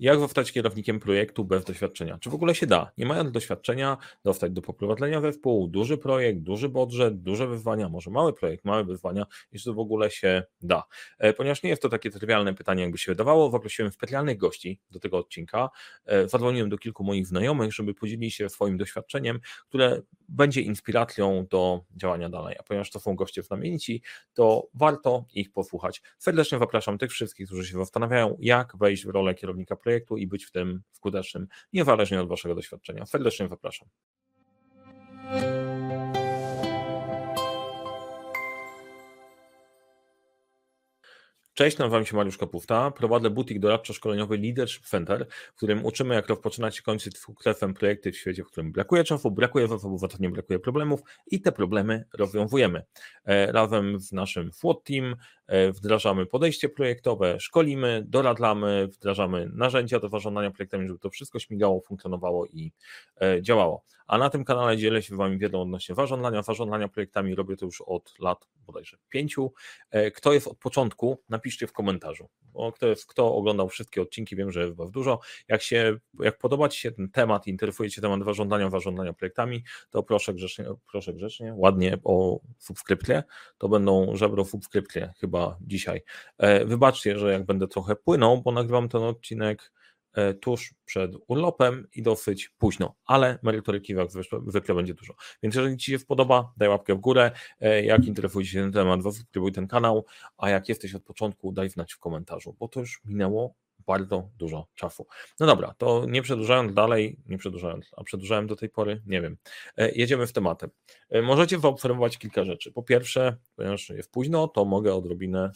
Jak zostać kierownikiem projektu bez doświadczenia? Czy w ogóle się da? Nie mając doświadczenia, dostać do poprowadzenia zespołu, duży projekt, duży budżet, duże wyzwania, może mały projekt, małe wyzwania, i czy to w ogóle się da? E, ponieważ nie jest to takie trywialne pytanie, jakby się wydawało, zaprosiłem specjalnych gości do tego odcinka. E, zadzwoniłem do kilku moich znajomych, żeby podzielili się swoim doświadczeniem, które będzie inspiracją do działania dalej. A ponieważ to są goście znamienici, to warto ich posłuchać. Serdecznie zapraszam tych wszystkich, którzy się zastanawiają, jak wejść w rolę kierownika projektu i być w tym skutecznym, niezależnie od Waszego doświadczenia. Serdecznie zapraszam. Cześć, nazywam się Mariusz Kapufta. Prowadzę butik doradczo-szkoleniowy Leadership Center, w którym uczymy, jak rozpoczynać i kończyć sukcesem projekty w świecie, w którym brakuje czasu, brakuje zasobów, nie brakuje problemów i te problemy rozwiązujemy. E, razem z naszym SWOT Team wdrażamy podejście projektowe, szkolimy, doradzamy, wdrażamy narzędzia do zarządzania projektami, żeby to wszystko śmigało, funkcjonowało i e, działało. A na tym kanale dzielę się Wami wiedzą odnośnie zarządzania, zarządzania projektami. Robię to już od lat bodajże pięciu. Kto jest od początku, napiszcie w komentarzu. Bo kto, jest, kto oglądał wszystkie odcinki, wiem, że Was dużo. Jak, się, jak podoba Ci się ten temat, interesuje Cię temat zarządzania, zarządzania projektami, to proszę grzecznie, proszę grzecznie, ładnie o subskrypcję. To będą żebro subskrypcje chyba dzisiaj. Wybaczcie, że jak będę trochę płynął, bo nagrywam ten odcinek E, tuż przed urlopem i dosyć późno, ale merytoryki zwykle będzie dużo. Więc jeżeli Ci się podoba, daj łapkę w górę. E, jak interesuje się ten temat, subskrybuj ten kanał, a jak jesteś od początku, daj znać w komentarzu, bo to już minęło bardzo dużo czasu. No dobra, to nie przedłużając dalej, nie przedłużając, a przedłużałem do tej pory, nie wiem. E, jedziemy w tematem. Możecie zaobserwować kilka rzeczy. Po pierwsze, ponieważ jest późno, to mogę odrobinę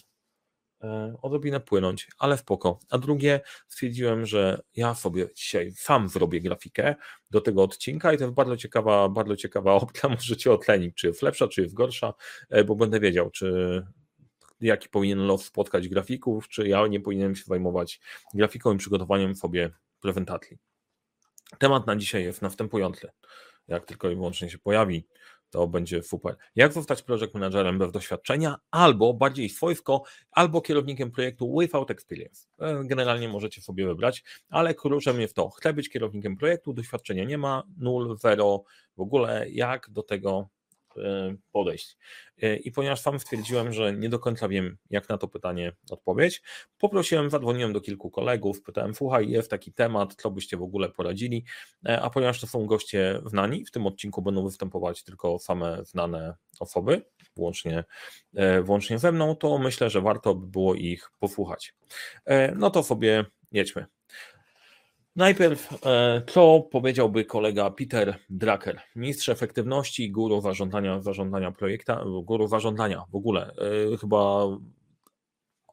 E, odrobinę płynąć, ale spoko. A drugie, stwierdziłem, że ja sobie dzisiaj sam zrobię grafikę do tego odcinka i to jest bardzo ciekawa, bardzo ciekawa opcja, możecie otlenić, czy jest lepsza, czy jest gorsza, e, bo będę wiedział, czy jaki powinien los spotkać grafików, czy ja nie powinienem się zajmować grafiką i przygotowaniem sobie prezentacji. Temat na dzisiaj jest następujący. Jak tylko i wyłącznie się pojawi, to będzie super. Jak zostać project managerem bez doświadczenia, albo bardziej swojsko, albo kierownikiem projektu without experience. E, generalnie możecie sobie wybrać, ale kluczem jest to, chcę być kierownikiem projektu, doświadczenia nie ma, nul, zero, w ogóle jak do tego podejść. E, I ponieważ sam stwierdziłem, że nie do końca wiem, jak na to pytanie odpowiedzieć, poprosiłem, zadzwoniłem do kilku kolegów, pytałem, słuchaj, jest taki temat, co byście w ogóle poradzili, e, a ponieważ to są goście znani, w tym odcinku będą występować tylko same znane osoby, włącznie, włącznie ze mną, to myślę, że warto by było ich posłuchać. No to sobie jedźmy. Najpierw, e, co powiedziałby kolega Peter Drucker, mistrz efektywności i guru zarządzania, zarządzania projekta, guru zarządzania w ogóle, e, chyba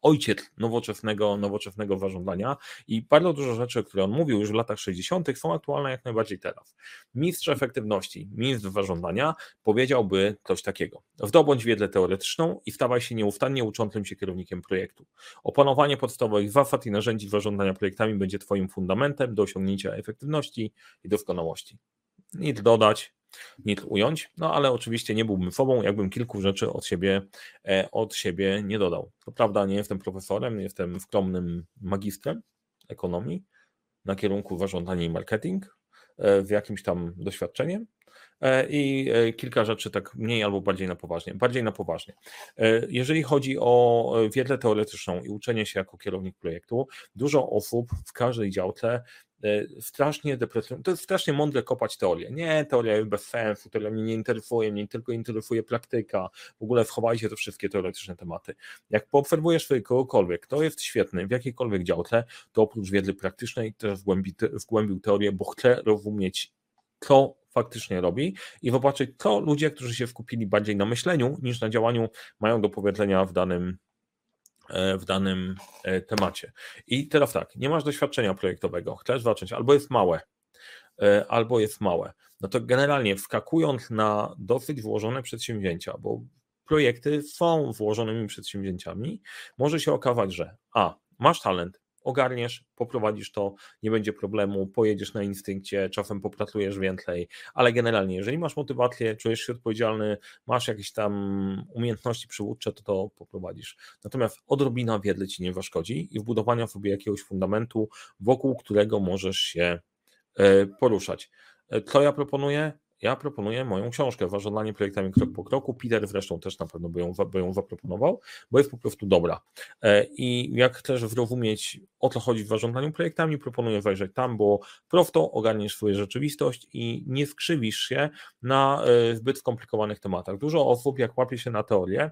ojciec nowoczesnego, nowoczesnego zarządzania i bardzo dużo rzeczy, które on mówił już w latach 60., są aktualne jak najbardziej teraz. Mistrz efektywności, mistrz zarządzania powiedziałby coś takiego. Zdobądź wiedzę teoretyczną i stawaj się nieustannie uczącym się kierownikiem projektu. Opanowanie podstawowych zasad i narzędzi zarządzania projektami będzie Twoim fundamentem do osiągnięcia efektywności i doskonałości. Nic dodać, nic ująć, no ale oczywiście nie byłbym sobą, jakbym kilku rzeczy od siebie, e, od siebie nie dodał. To prawda, nie jestem profesorem, jestem skromnym magistrem ekonomii na kierunku zarządzanie i marketing, z e, jakimś tam doświadczeniem, e, i kilka rzeczy tak mniej albo bardziej na poważnie. Bardziej na poważnie. Jeżeli chodzi o wiedzę teoretyczną i uczenie się jako kierownik projektu, dużo osób w każdej działce E, strasznie depresyjne. To jest strasznie mądre kopać teorię. Nie, teoria jest bez sensu, teoria mnie nie interesuje, mnie tylko interesuje praktyka. W ogóle wchowajcie te wszystkie teoretyczne tematy. Jak poobserwujesz kogokolwiek, kto jest świetny w jakiejkolwiek działce, to oprócz wiedzy praktycznej też wgłębi, wgłębił teorię, bo chce rozumieć, co faktycznie robi i zobaczyć, co ludzie, którzy się skupili bardziej na myśleniu niż na działaniu, mają do powiedzenia w danym E, w danym e, temacie. I teraz tak, nie masz doświadczenia projektowego, chcesz zacząć, albo jest małe, e, albo jest małe. No to generalnie wskakując na dosyć włożone przedsięwzięcia, bo projekty są włożonymi przedsięwzięciami, może się okazać, że a, masz talent, ogarniesz, poprowadzisz to, nie będzie problemu, pojedziesz na instynkcie, czasem popracujesz więcej, ale generalnie, jeżeli masz motywację, czujesz się odpowiedzialny, masz jakieś tam umiejętności przywódcze, to to poprowadzisz. Natomiast odrobina wiedzy ci nie zaszkodzi i wbudowania sobie jakiegoś fundamentu, wokół którego możesz się e, poruszać. E, co ja proponuję? Ja proponuję moją książkę Warządanie projektami krok po kroku. Peter zresztą też na pewno by ją, by ją zaproponował, bo jest po prostu dobra. E, I jak chcesz zrozumieć, o co chodzi w zarządzaniu projektami, proponuję wejrzeć tam, bo prosto ogarniesz swoją rzeczywistość i nie skrzywisz się na e, zbyt skomplikowanych tematach. Dużo osób, jak łapie się na teorię,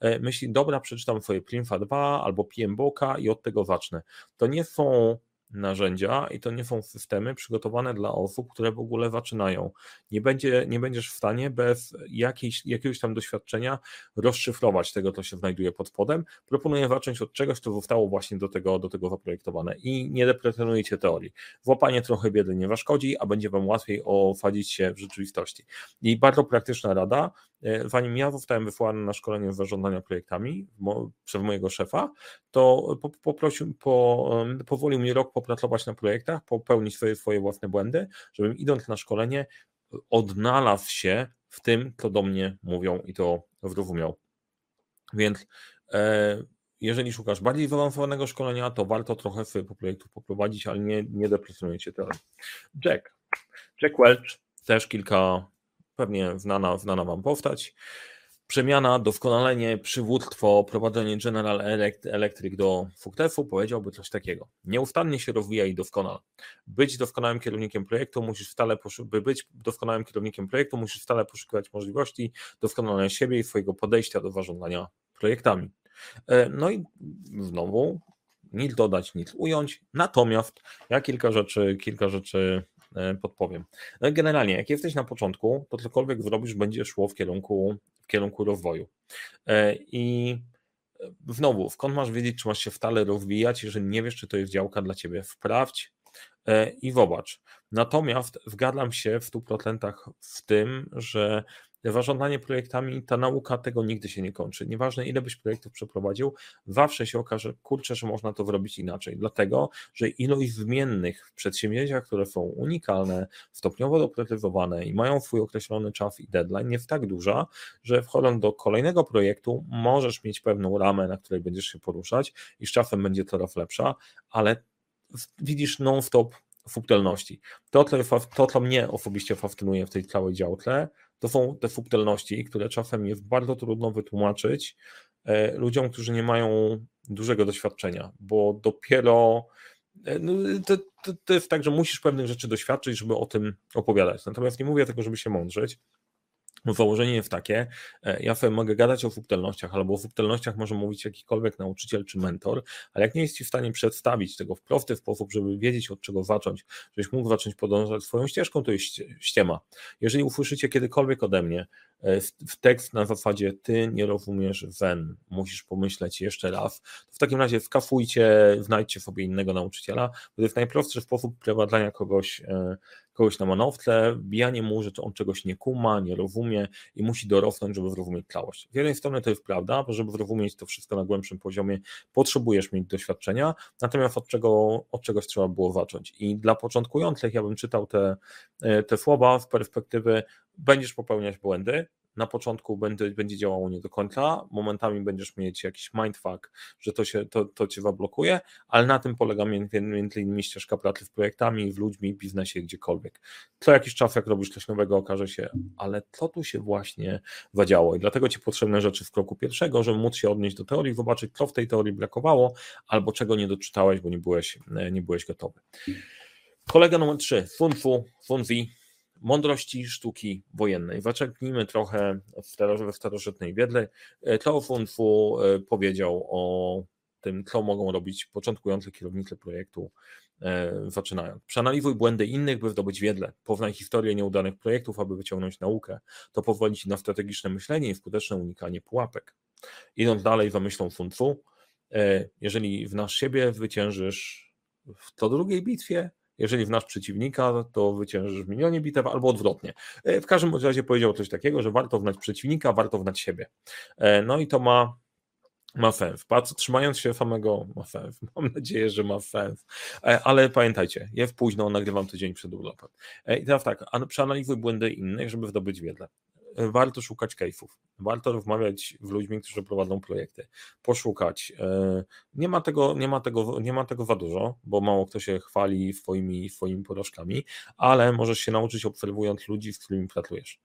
e, myśli, dobra, przeczytam swoje Primfa 2 albo PMBOK i od tego zacznę. To nie są narzędzia i to nie są systemy przygotowane dla osób, które w ogóle zaczynają. Nie, będzie, nie będziesz w stanie bez jakiejś, jakiegoś tam doświadczenia rozszyfrować tego, co się znajduje pod spodem. Proponuję zacząć od czegoś, co zostało właśnie do tego, do tego zaprojektowane i nie deprecjonujcie teorii. Włapanie trochę biedy nie zaszkodzi, a będzie Wam łatwiej osadzić się w rzeczywistości. I bardzo praktyczna rada, zanim ja zostałem wysłany na szkolenie z zarządzania projektami przez mojego szefa, to poprosił, po, powolił mi rok popracować na projektach, popełnić swoje, swoje własne błędy, żebym idąc na szkolenie odnalazł się w tym, co do mnie mówią i to zrozumiał. Więc e, jeżeli szukasz bardziej zaawansowanego szkolenia, to warto trochę sobie po projektu poprowadzić, ale nie, nie depresjonujcie teorii. Jack. Jack Welch, też kilka, pewnie znana, znana Wam postać. Przemiana, doskonalenie, przywództwo, prowadzenie General Electric do FUKTEF-u powiedziałby coś takiego. Nieustannie się rozwija i doskonale. Być doskonałym kierownikiem projektu musisz stale by być doskonałym kierownikiem projektu musisz stale poszukiwać możliwości doskonalenia siebie i swojego podejścia do zarządzania projektami. E, no i znowu nic dodać, nic ująć. Natomiast ja kilka rzeczy, kilka rzeczy podpowiem. No generalnie, jak jesteś na początku, to cokolwiek zrobisz, będzie szło w kierunku kierunku rozwoju. E, I znowu, skąd masz wiedzieć, czy masz się stale rozwijać, jeżeli nie wiesz, czy to jest działka dla ciebie? Wprawdź e, i zobacz. Natomiast zgadzam się w 100% w tym, że Zarządzanie projektami, ta nauka tego nigdy się nie kończy. Nieważne ile byś projektów przeprowadził, zawsze się okaże, kurczę, że można to zrobić inaczej. Dlatego, że ilość zmiennych w przedsięwzięciach, które są unikalne, stopniowo doprecyzowane i mają swój określony czas i deadline, jest tak duża, że wchodząc do kolejnego projektu, możesz mieć pewną ramę, na której będziesz się poruszać i z czasem będzie coraz lepsza, ale widzisz non-stop subtelności. To, to, co mnie osobiście fascynuje w tej całej działce, to są te subtelności, które czasem jest bardzo trudno wytłumaczyć e, ludziom, którzy nie mają dużego doświadczenia, bo dopiero e, no, to, to, to jest tak, że musisz pewnych rzeczy doświadczyć, żeby o tym opowiadać. Natomiast nie mówię tego, żeby się mądrzeć, Założenie jest takie, e, ja sobie mogę gadać o subtelnościach, albo o subtelnościach może mówić jakikolwiek nauczyciel czy mentor, ale jak nie jest Ci w stanie przedstawić tego w prosty sposób, żeby wiedzieć od czego zacząć, żebyś mógł zacząć podążać swoją ścieżką, to jest ściema. Jeżeli usłyszycie kiedykolwiek ode mnie w tekst na zasadzie ty nie rozumiesz zen, musisz pomyśleć jeszcze raz, w takim razie skafujcie, znajdźcie sobie innego nauczyciela, bo to jest najprostszy sposób prowadzenia kogoś e, kogoś na manowce, bijanie mu, że on czegoś nie kuma, nie rozumie i musi dorosnąć, żeby zrozumieć całość. Z jednej strony to jest prawda, bo żeby zrozumieć to wszystko na głębszym poziomie, potrzebujesz mieć doświadczenia, natomiast od, czego, od czegoś trzeba było zacząć. I dla początkujących ja bym czytał te, e, te słowa z perspektywy będziesz popełniać błędy, na początku będzie, będzie działało nie do końca, momentami będziesz mieć jakiś mindfuck, że to, się, to, to cię zablokuje, ale na tym polega między innymi ścieżka pracy z projektami, w ludźmi, biznesie, gdziekolwiek. Co jakiś czas, jak robisz coś nowego, okaże się, ale co tu się właśnie zadziało i dlatego ci potrzebne rzeczy w kroku pierwszego, żeby móc się odnieść do teorii, zobaczyć, co w tej teorii brakowało, albo czego nie doczytałeś, bo nie byłeś, nie byłeś gotowy. Kolega numer 3, Funfu, Funzi, mądrości sztuki wojennej. Zaczerpnijmy trochę w starożytnej wiedzy. Klao Funfu e, powiedział o tym, co mogą robić początkujący kierownicy projektu e, zaczynając. Przeanalizuj błędy innych, by zdobyć wiedzę. Poznaj historię nieudanych projektów, aby wyciągnąć naukę. To pozwoli Ci na strategiczne myślenie i skuteczne unikanie pułapek. Idąc dalej za myślą e, jeżeli w siebie, zwyciężysz w to drugiej bitwie, jeżeli w nasz przeciwnika, to wyciężysz w milionie bitew, albo odwrotnie. E, w każdym razie powiedział coś takiego, że warto wnać przeciwnika, warto wnać siebie. E, no i to ma Ma sens. Patrz, trzymając się samego, ma sens. Mam nadzieję, że ma sens. E, ale pamiętajcie, jest późno, nagrywam tydzień przed urlopem. I teraz tak, przeanalizuj błędy innych, żeby zdobyć wiedzę. E, warto szukać case'ów. Warto rozmawiać z ludźmi, którzy prowadzą projekty. Poszukać. Nie ma tego, nie ma tego, nie ma tego za dużo, bo mało kto się chwali swoimi, swoimi porażkami, ale możesz się nauczyć obserwując ludzi, z którymi pracujesz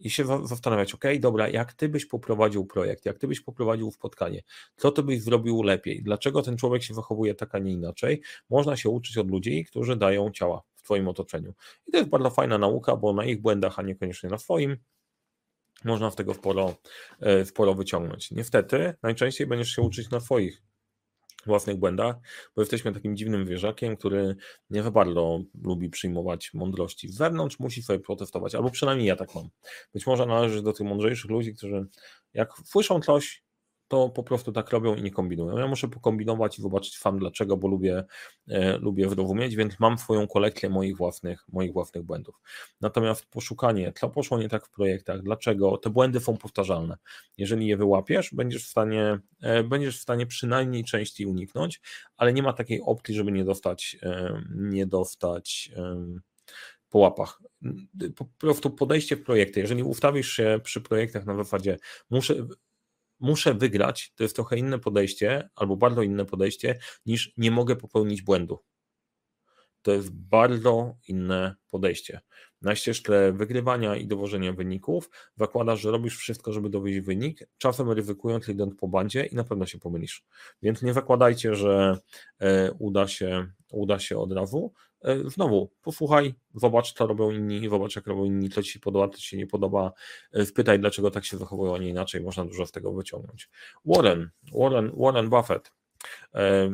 i się zastanawiać, ok, dobra, jak ty byś poprowadził projekt, jak ty byś poprowadził spotkanie, co ty byś zrobił lepiej, dlaczego ten człowiek się zachowuje tak, a nie inaczej, można się uczyć od ludzi, którzy dają ciała w twoim otoczeniu. I to jest bardzo fajna nauka, bo na ich błędach, a niekoniecznie na swoim, można z tego sporo, e, sporo wyciągnąć. Niestety, najczęściej będziesz się uczyć na swoich własnych błędach, bo jesteśmy takim dziwnym wieżakiem, który nie za bardzo lubi przyjmować mądrości z zewnątrz, musi sobie protestować, albo przynajmniej ja tak mam. Być może należy do tych mądrzejszych ludzi, którzy jak słyszą coś, to po prostu tak robią i nie kombinują. Ja muszę pokombinować i zobaczyć sam dlaczego, bo lubię, e, lubię zrozumieć, więc mam swoją kolekcję moich własnych, moich własnych błędów. Natomiast poszukanie, co poszło nie tak w projektach, dlaczego, te błędy są powtarzalne. Jeżeli je wyłapiesz, będziesz w stanie, e, będziesz w stanie przynajmniej częściej uniknąć, ale nie ma takiej opcji, żeby nie dostać, e, nie dostać e, po łapach. Po prostu podejście w projekty. Jeżeli ustawisz się przy projektach na zasadzie, muszę, muszę wygrać, to jest trochę inne podejście, albo bardzo inne podejście, niż nie mogę popełnić błędu. To jest bardzo inne podejście. Na ścieżce wygrywania i dowożenia wyników zakładasz, że robisz wszystko, żeby dowieść wynik, czasem ryzykując idąc po bandzie i na pewno się pomylisz. Więc nie zakładajcie, że e, uda się, uda się od razu. E, znowu, posłuchaj, zobacz, co robią inni, zobacz, jak robią inni, co ci się podoba, co ci się nie podoba, e, spytaj, dlaczego tak się zachowują, a nie inaczej, można dużo z tego wyciągnąć. Warren, Warren, Warren Buffett, e,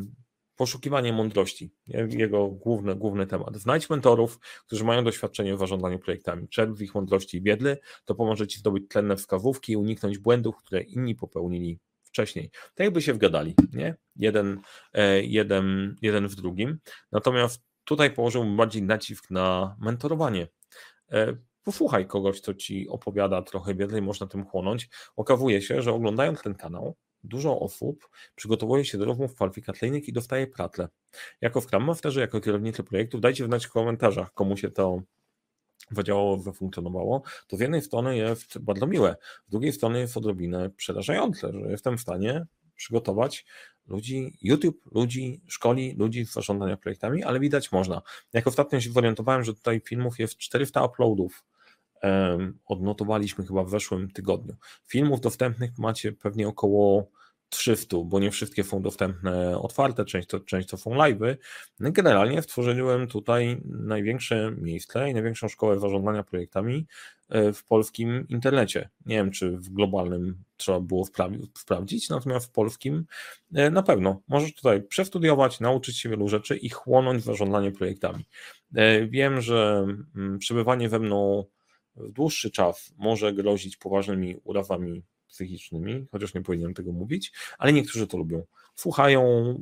poszukiwanie mądrości, jego główny, główny temat. Znajdź mentorów, którzy mają doświadczenie w zarządzaniu projektami, czerp w ich mądrości i wiedzy, to pomoże ci zdobyć tlenne wskazówki i uniknąć błędów, które inni popełnili wcześniej. Tak jakby się wgadali, nie? Jeden, jeden, jeden w drugim. Natomiast tutaj położyłbym bardziej nacisk na mentorowanie. E, posłuchaj kogoś, kto ci opowiada trochę więcej, można tym chłonąć. Okazuje się, że oglądając ten kanał, dużo osób przygotowuje się do rozmów kwalifikacyjnych i dostaje pratle. Jako w Masterze, jako kierownicy projektów, dajcie znać w komentarzach, komu się to zadziałało, zafunkcjonowało, to z jednej strony jest bardzo miłe, z drugiej strony jest odrobinę przerażające, że jestem w stanie przygotować ludzi, YouTube ludzi szkoli, ludzi w zarządzaniu projektami, ale widać można. Jak ostatnio się zorientowałem, że tutaj filmów jest 400 uploadów, odnotowaliśmy chyba w zeszłym tygodniu. Filmów dostępnych macie pewnie około 300, bo nie wszystkie są dostępne otwarte, część to, część to są live'y. No generalnie stworzyłem tutaj największe miejsce i największą szkołę zarządzania projektami e, w polskim internecie. Nie wiem, czy w globalnym trzeba było sprawdzić, natomiast w polskim e, na pewno. Możesz tutaj przestudiować, nauczyć się wielu rzeczy i chłonąć zarządzanie projektami. E, wiem, że mm, przebywanie we mną w dłuższy czas może grozić poważnymi urazami psychicznymi, chociaż nie powinienem tego mówić, ale niektórzy to lubią. Słuchają,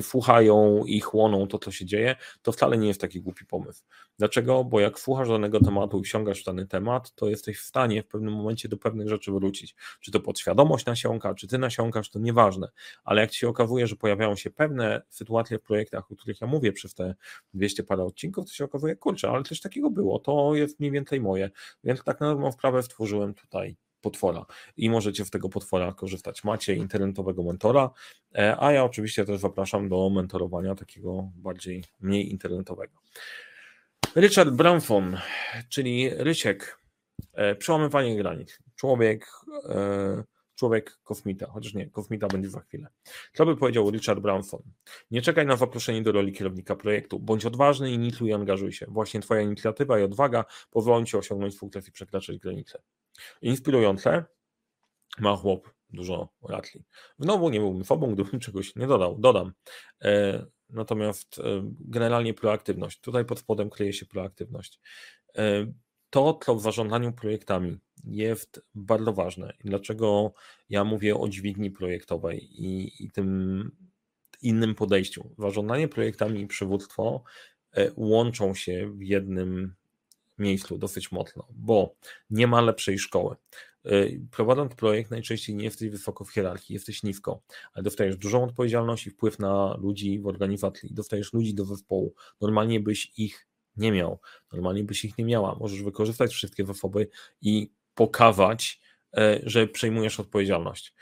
słuchają i chłoną to, co się dzieje, to wcale nie jest taki głupi pomysł. Dlaczego? Bo jak słuchasz danego tematu i wsiągasz w dany temat, to jesteś w stanie w pewnym momencie do pewnych rzeczy wrócić. Czy to podświadomość nasiąka, czy ty nasiąkasz, to nieważne, ale jak ci się okazuje, że pojawiają się pewne sytuacje w projektach, o których ja mówię przez te 200 parę odcinków, to się okazuje, kurczę, ale coś takiego było, to jest mniej więcej moje, więc tak na dobrą sprawę stworzyłem tutaj potwora i możecie z tego potwora korzystać. Macie internetowego mentora, e, a ja oczywiście też zapraszam do mentorowania takiego bardziej mniej internetowego. Richard Branson, czyli Rysiek, e, przełamywanie granic. Człowiek, e, człowiek kosmita, chociaż nie, kosmita będzie za chwilę. Co by powiedział Richard Branson? Nie czekaj na zaproszenie do roli kierownika projektu. Bądź odważny, inicjuj i angażuj się. Właśnie Twoja inicjatywa i odwaga pozwolą Ci osiągnąć sukces i przekraczać granice. Inspirujące. Ma chłop dużo ratli. Znowu nie byłbym sobą, gdybym czegoś nie dodał. Dodam. E, natomiast e, generalnie proaktywność. Tutaj pod spodem kryje się proaktywność. E, to, co w zarządzaniu projektami jest bardzo ważne. Dlaczego ja mówię o dźwigni projektowej i, i tym innym podejściu. Zarządzanie projektami i przywództwo łączą się w jednym miejscu dosyć mocno, bo nie ma lepszej szkoły. y, prowadząc projekt najczęściej nie jesteś wysoko w hierarchii, jesteś nisko, ale dostajesz dużą odpowiedzialność i wpływ na ludzi w organizacji, dostajesz ludzi do zespołu. Normalnie byś ich nie miał, normalnie byś ich nie miała. Możesz wykorzystać wszystkie zasoby i pokazać, e, że przejmujesz odpowiedzialność.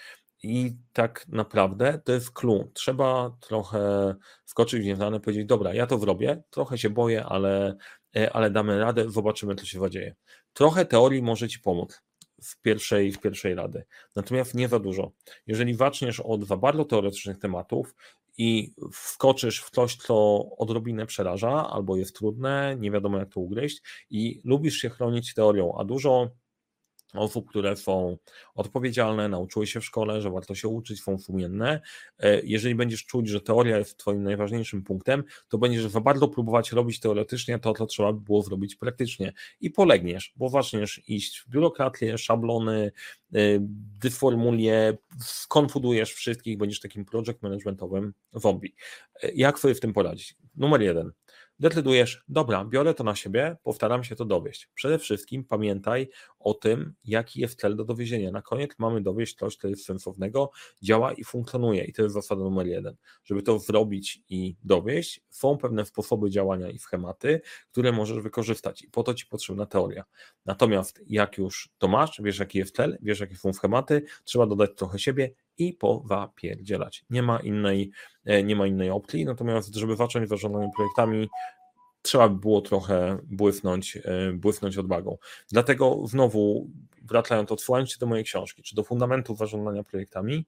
I tak naprawdę to jest clue. Trzeba trochę skoczyć w nieznane, powiedzieć, dobra, ja to zrobię, trochę się boję, ale, e, ale damy radę, zobaczymy, co się zadzieje. Trochę teorii może Ci pomóc w pierwszej, w pierwszej rady, natomiast nie za dużo. Jeżeli zaczniesz od za bardzo teoretycznych tematów i wskoczysz w coś, co odrobinę przeraża albo jest trudne, nie wiadomo jak to ugryźć i lubisz się chronić teorią, a dużo osób, które są odpowiedzialne, nauczyły się w szkole, że warto się uczyć, są sumienne. E, jeżeli będziesz czuć, że teoria jest Twoim najważniejszym punktem, to będziesz za bardzo próbować robić teoretycznie to, co trzeba by było zrobić praktycznie i polegniesz, bo zaczniesz iść w biurokratię, szablony, e, dyformulię, skonfudujesz wszystkich, będziesz takim project managementowym zombie. E, jak sobie w tym poradzić? Numer jeden decydujesz, dobra, biorę to na siebie, postaram się to dowieść. Przede wszystkim pamiętaj o tym, jaki jest cel do dowiezienia. Na koniec mamy dowieść coś, co jest sensownego, działa i funkcjonuje. I to jest zasada numer jeden. Żeby to zrobić i dowieść, są pewne sposoby działania i schematy, które możesz wykorzystać. I po to ci potrzebna teoria. Natomiast jak już to masz, wiesz, jaki jest cel, wiesz, jakie są schematy, trzeba dodać trochę siebie i powapierdzielać. Nie ma innej, e, nie ma innej opcji, natomiast żeby zacząć zarządzanie projektami, trzeba by było trochę błysnąć, e, błysnąć odwagą. Dlatego znowu, wracając, odsyłając się do mojej książki, czy do fundamentów zarządzania projektami,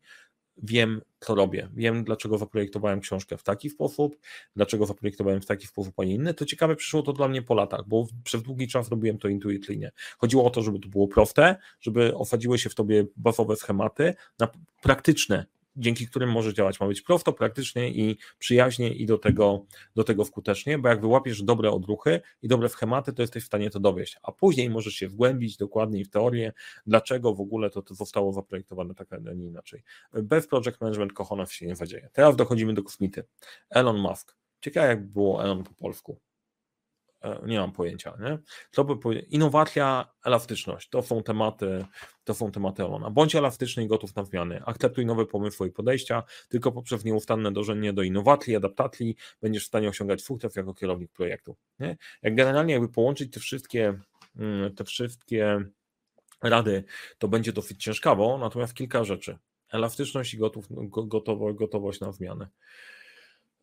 wiem, co robię, wiem, dlaczego zaprojektowałem książkę w taki sposób, dlaczego zaprojektowałem w taki sposób, a nie inny. To ciekawe, przyszło to dla mnie po latach, bo przez długi czas robiłem to intuicyjnie. Chodziło o to, żeby to było proste, żeby osadziły się w tobie bazowe schematy, na praktyczne dzięki którym może działać. Ma być prosto, praktycznie i przyjaźnie i do tego, do tego skutecznie, bo jak wyłapiesz dobre odruchy i dobre schematy, to jesteś w stanie to dowieść, a później możesz się wgłębić dokładniej w teorię, dlaczego w ogóle to, to zostało zaprojektowane tak, a nie inaczej. Bez project management kochonów się nie zadzieje. Teraz dochodzimy do kosmity. Elon Musk. Ciekawe jak było Elon po polsku. E, nie mam pojęcia, nie? To by innowacja, elastyczność, to są tematy, to są tematy Elona. Bądź elastyczny i gotów na zmiany. Akceptuj nowe pomysły i podejścia, tylko poprzez nieustanne dążenie do innowacji, adaptacji będziesz w stanie osiągać sukces jako kierownik projektu. Nie? Jak generalnie jakby połączyć te wszystkie, mm, te wszystkie rady, to będzie dosyć ciężkawo, natomiast kilka rzeczy. Elastyczność i gotów, gotowo, gotowość na zmiany.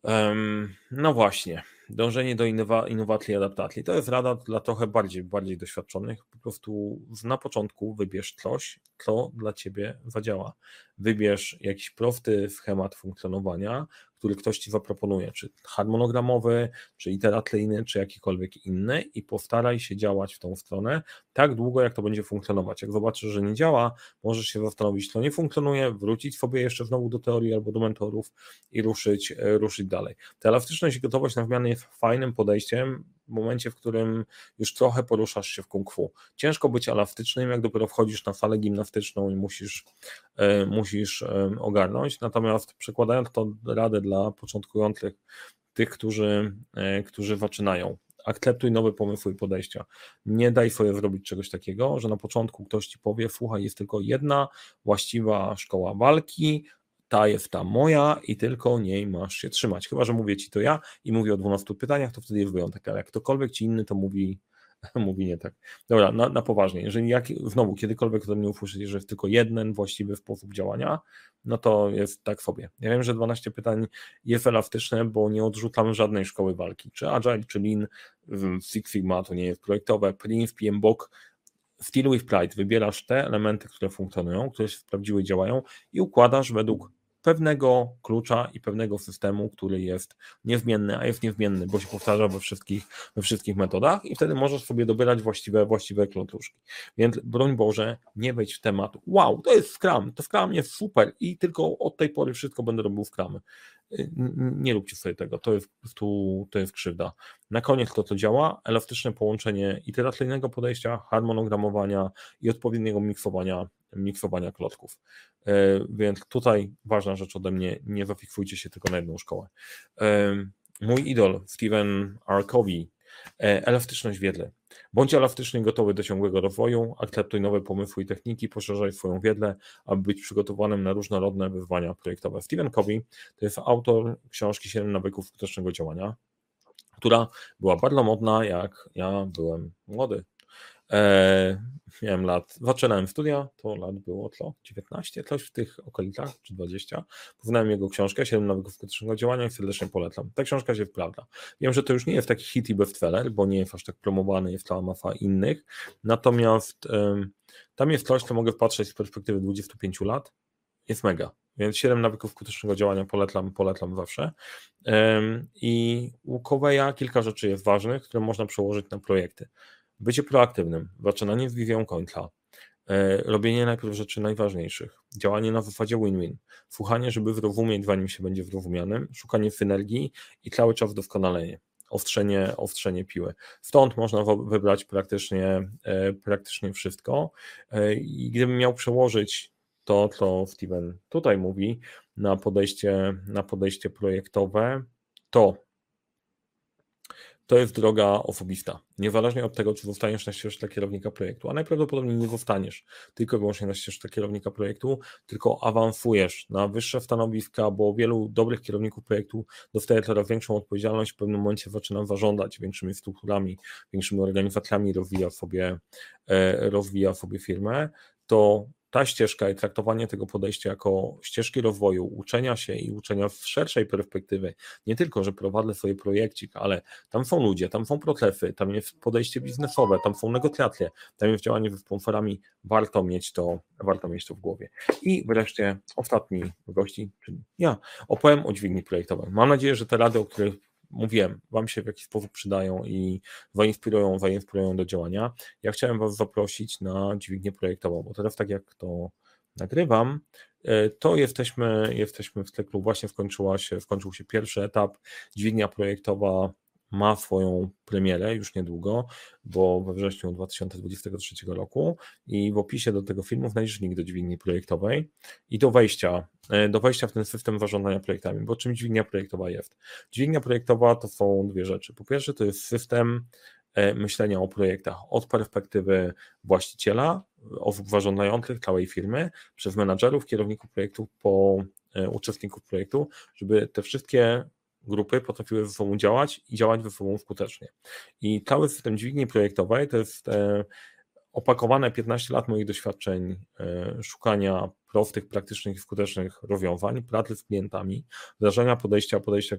Um, no właśnie dążenie do innowa innowacji i adaptacji. To jest rada dla trochę bardziej, bardziej doświadczonych. Po prostu na początku wybierz coś, co dla ciebie zadziała. Wybierz jakiś prosty schemat funkcjonowania, który ktoś ci zaproponuje, czy harmonogramowy, czy iteracyjny, czy jakikolwiek inny i postaraj się działać w tą stronę tak długo, jak to będzie funkcjonować. Jak zobaczysz, że nie działa, możesz się zastanowić, co nie funkcjonuje, wrócić sobie jeszcze znowu do teorii albo do mentorów i ruszyć, e, ruszyć dalej. Ta elastyczność i gotowość na zmiany jest fajnym podejściem, w momencie, w którym już trochę poruszasz się w kung fu. Ciężko być elastycznym, jak dopiero wchodzisz na falę gimnastyczną i musisz, e, musisz e, ogarnąć. Natomiast przekładając to radę dla początkujących, tych, którzy, e, którzy zaczynają, akceptuj nowe pomysły i podejścia. Nie daj sobie zrobić czegoś takiego, że na początku ktoś ci powie, słuchaj, jest tylko jedna właściwa szkoła walki, ta jest ta moja i tylko niej masz się trzymać. Chyba, że mówię ci to ja i mówię o 12 pytaniach, to wtedy jest wyjątek, ale jak ktokolwiek ci inny to mówi, mówi nie tak. Dobra, na, na poważnie. Jeżeli jak, znowu kiedykolwiek ode mnie usłyszycie, że jest tylko jeden właściwy sposób działania, no to jest tak sobie. Ja wiem, że 12 pytań jest elastyczne, bo nie odrzucam żadnej szkoły walki. Czy Agile, czy Lean, Six Sigma to nie jest projektowe, Prince, PMBOK, Steel with Pride. Wybierasz te elementy, które funkcjonują, które się sprawdziły, działają i układasz według pewnego klucza i pewnego systemu, który jest niezmienny, a jest niezmienny, bo się powtarza we wszystkich, we wszystkich metodach i wtedy możesz sobie dobierać właściwe, właściwe kluczuszki. Więc broń Boże, nie wejdź w temat, wow, to jest Scrum, to Scrum jest super i tylko od tej pory wszystko będę robił Scrum. Nie róbcie sobie tego, to jest, tu, to jest krzywda. Na koniec to, co działa, elastyczne połączenie iteracyjnego podejścia, harmonogramowania i odpowiedniego miksowania, miksowania klocków. E, więc tutaj ważna rzecz ode mnie, nie zafiksujcie się tylko na jedną szkołę. E, mój idol, Steven Arkowi, E, elastyczność wiedzy. Bądź elastyczny i gotowy do ciągłego rozwoju, akceptuj nowe pomysły i techniki, poszerzaj swoją wiedzę, aby być przygotowanym na różnorodne wyzwania projektowe. Stephen Covey to jest autor książki 7 nawyków skutecznego działania, która była bardzo modna, jak ja byłem młody. E, miałem lat, zaczynałem studia, to lat było co? 19, coś w tych okolicach, czy 20. Poznałem jego książkę 7 nawyków skutecznego działania i serdecznie polecam. Ta książka się wprawda. Wiem, że to już nie jest taki hit i bestseller, bo nie jest aż tak promowany, jest cała masa innych, natomiast tam jest coś, co mogę patrzeć z perspektywy 25 lat, jest mega. Więc 7 nawyków skutecznego działania polecam, polecam zawsze. I u Coveya kilka rzeczy jest ważnych, które można przełożyć na projekty. Bycie proaktywnym, zaczynanie z wizją końca, e, robienie najpierw rzeczy najważniejszych, działanie na zasadzie win-win, słuchanie, żeby zrozumieć, zanim się będzie zrozumianym, szukanie synergii i cały czas doskonalenie, ostrzenie, ostrzenie piły. Stąd można wybrać praktycznie, e, praktycznie wszystko. E, i gdybym miał przełożyć to, co Steven tutaj mówi, na podejście, na podejście projektowe, to to jest droga osobista. Niezależnie od tego, czy zostaniesz na ścieżce kierownika projektu, a najprawdopodobniej nie zostaniesz tylko i wyłącznie na ścieżce kierownika projektu, tylko awansujesz na wyższe stanowiska, bo wielu dobrych kierowników projektu dostaje coraz większą odpowiedzialność, w pewnym momencie zaczyna zarządzać większymi strukturami, większymi organizacjami, rozwija sobie, e, rozwija sobie firmę, to ta ścieżka i traktowanie tego podejścia jako ścieżki rozwoju, uczenia się i uczenia w szerszej perspektywy, nie tylko, że prowadzę swoje projekcik, ale tam są ludzie, tam są procesy, tam jest podejście biznesowe, tam są negocjacje, tam jest działanie ze sponsorami, warto mieć to, warto mieć to w głowie. I wreszcie ostatni gości, czyli ja, opowiem o dźwigni projektowej. Mam nadzieję, że te rady, o których mówiłem, Wam się w jakiś sposób przydają i zainspirują, zainspirują do działania. Ja chciałem Was zaprosić na dźwignię projektową, bo teraz tak jak to nagrywam, e, to jesteśmy, jesteśmy w cyklu, właśnie skończyła się, skończył się pierwszy etap, dźwignia projektowa ma swoją premierę już niedługo, bo we wrześniu 2023 roku i w opisie do tego filmu znajdziesz link do dźwigni projektowej i do wejścia, e, do wejścia w ten system zarządzania projektami, bo czym dźwignia projektowa jest? Dźwignia projektowa to są dwie rzeczy. Po pierwsze to jest system e, myślenia o projektach od perspektywy właściciela, osób zarządzających całej firmy, przez menadżerów, kierowników projektu po e, uczestników projektu, żeby te wszystkie grupy potrafiły ze sobą działać i działać ze sobą skutecznie. I cały system dźwigni projektowej to jest e, opakowane 15 lat moich doświadczeń e, szukania prostych, praktycznych i skutecznych rozwiązań, pracy z klientami, wdrażania podejścia, podejścia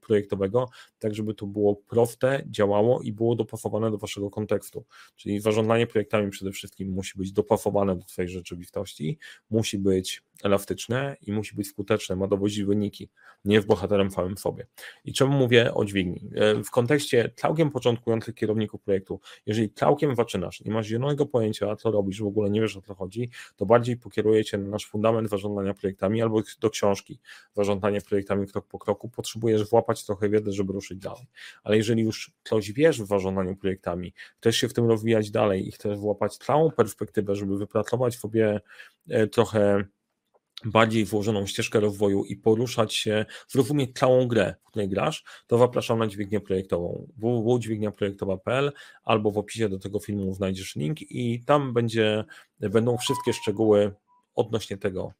projektowego, tak żeby to było proste, działało i było dopasowane do waszego kontekstu. Czyli zarządzanie projektami przede wszystkim musi być dopasowane do twojej rzeczywistości, musi być elastyczne i musi być skuteczne, ma dowodzić wyniki, nie jest bohaterem samym sobie. I czemu mówię o dźwigni? E, w kontekście całkiem początkujących kierowników projektu, jeżeli całkiem zaczynasz, nie masz zielonego pojęcia, co robisz, w ogóle nie wiesz o co chodzi, to bardziej pokierujecie na nasz fundament zarządzania projektami albo do książki zarządzanie projektami krok po kroku, potrzebujesz włapać trochę wiedzy, żeby ruszyć dalej. Ale jeżeli już coś wiesz w zarządzaniu projektami, chcesz się w tym rozwijać dalej i chcesz włapać całą perspektywę, żeby wypracować sobie e, trochę bardziej włożoną ścieżkę rozwoju i poruszać się, zrozumieć całą grę, w której grasz, to zapraszam na dźwignię projektową www.dźwigniaprojektowa.pl albo w opisie do tego filmu znajdziesz link i tam będzie, będą wszystkie szczegóły odnośnie tego,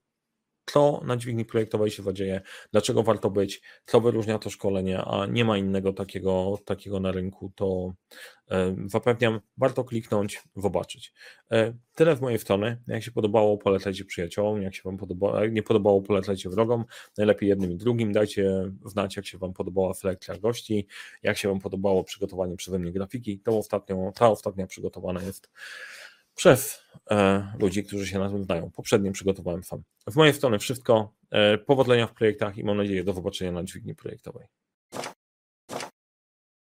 co na dźwigni projektowej się zadzieje, dlaczego warto być, co wyróżnia to szkolenie, a nie ma innego takiego, takiego na rynku, to e, zapewniam, warto kliknąć, zobaczyć. E, tyle z mojej strony. Jak się podobało, polecajcie przyjaciołom, jak się Wam podobało, nie podobało, polecajcie wrogom, najlepiej jednym i drugim. Dajcie znać, jak się Wam podobała selekcja gości, jak się Wam podobało przygotowanie przeze mnie grafiki. To ostatnio, ta ostatnia przygotowana jest przez e, ludzi, którzy się na tym znają. Poprzednio przygotowałem sam. Z mojej strony wszystko. E, powodzenia w projektach i mam nadzieję do zobaczenia na dźwigni projektowej.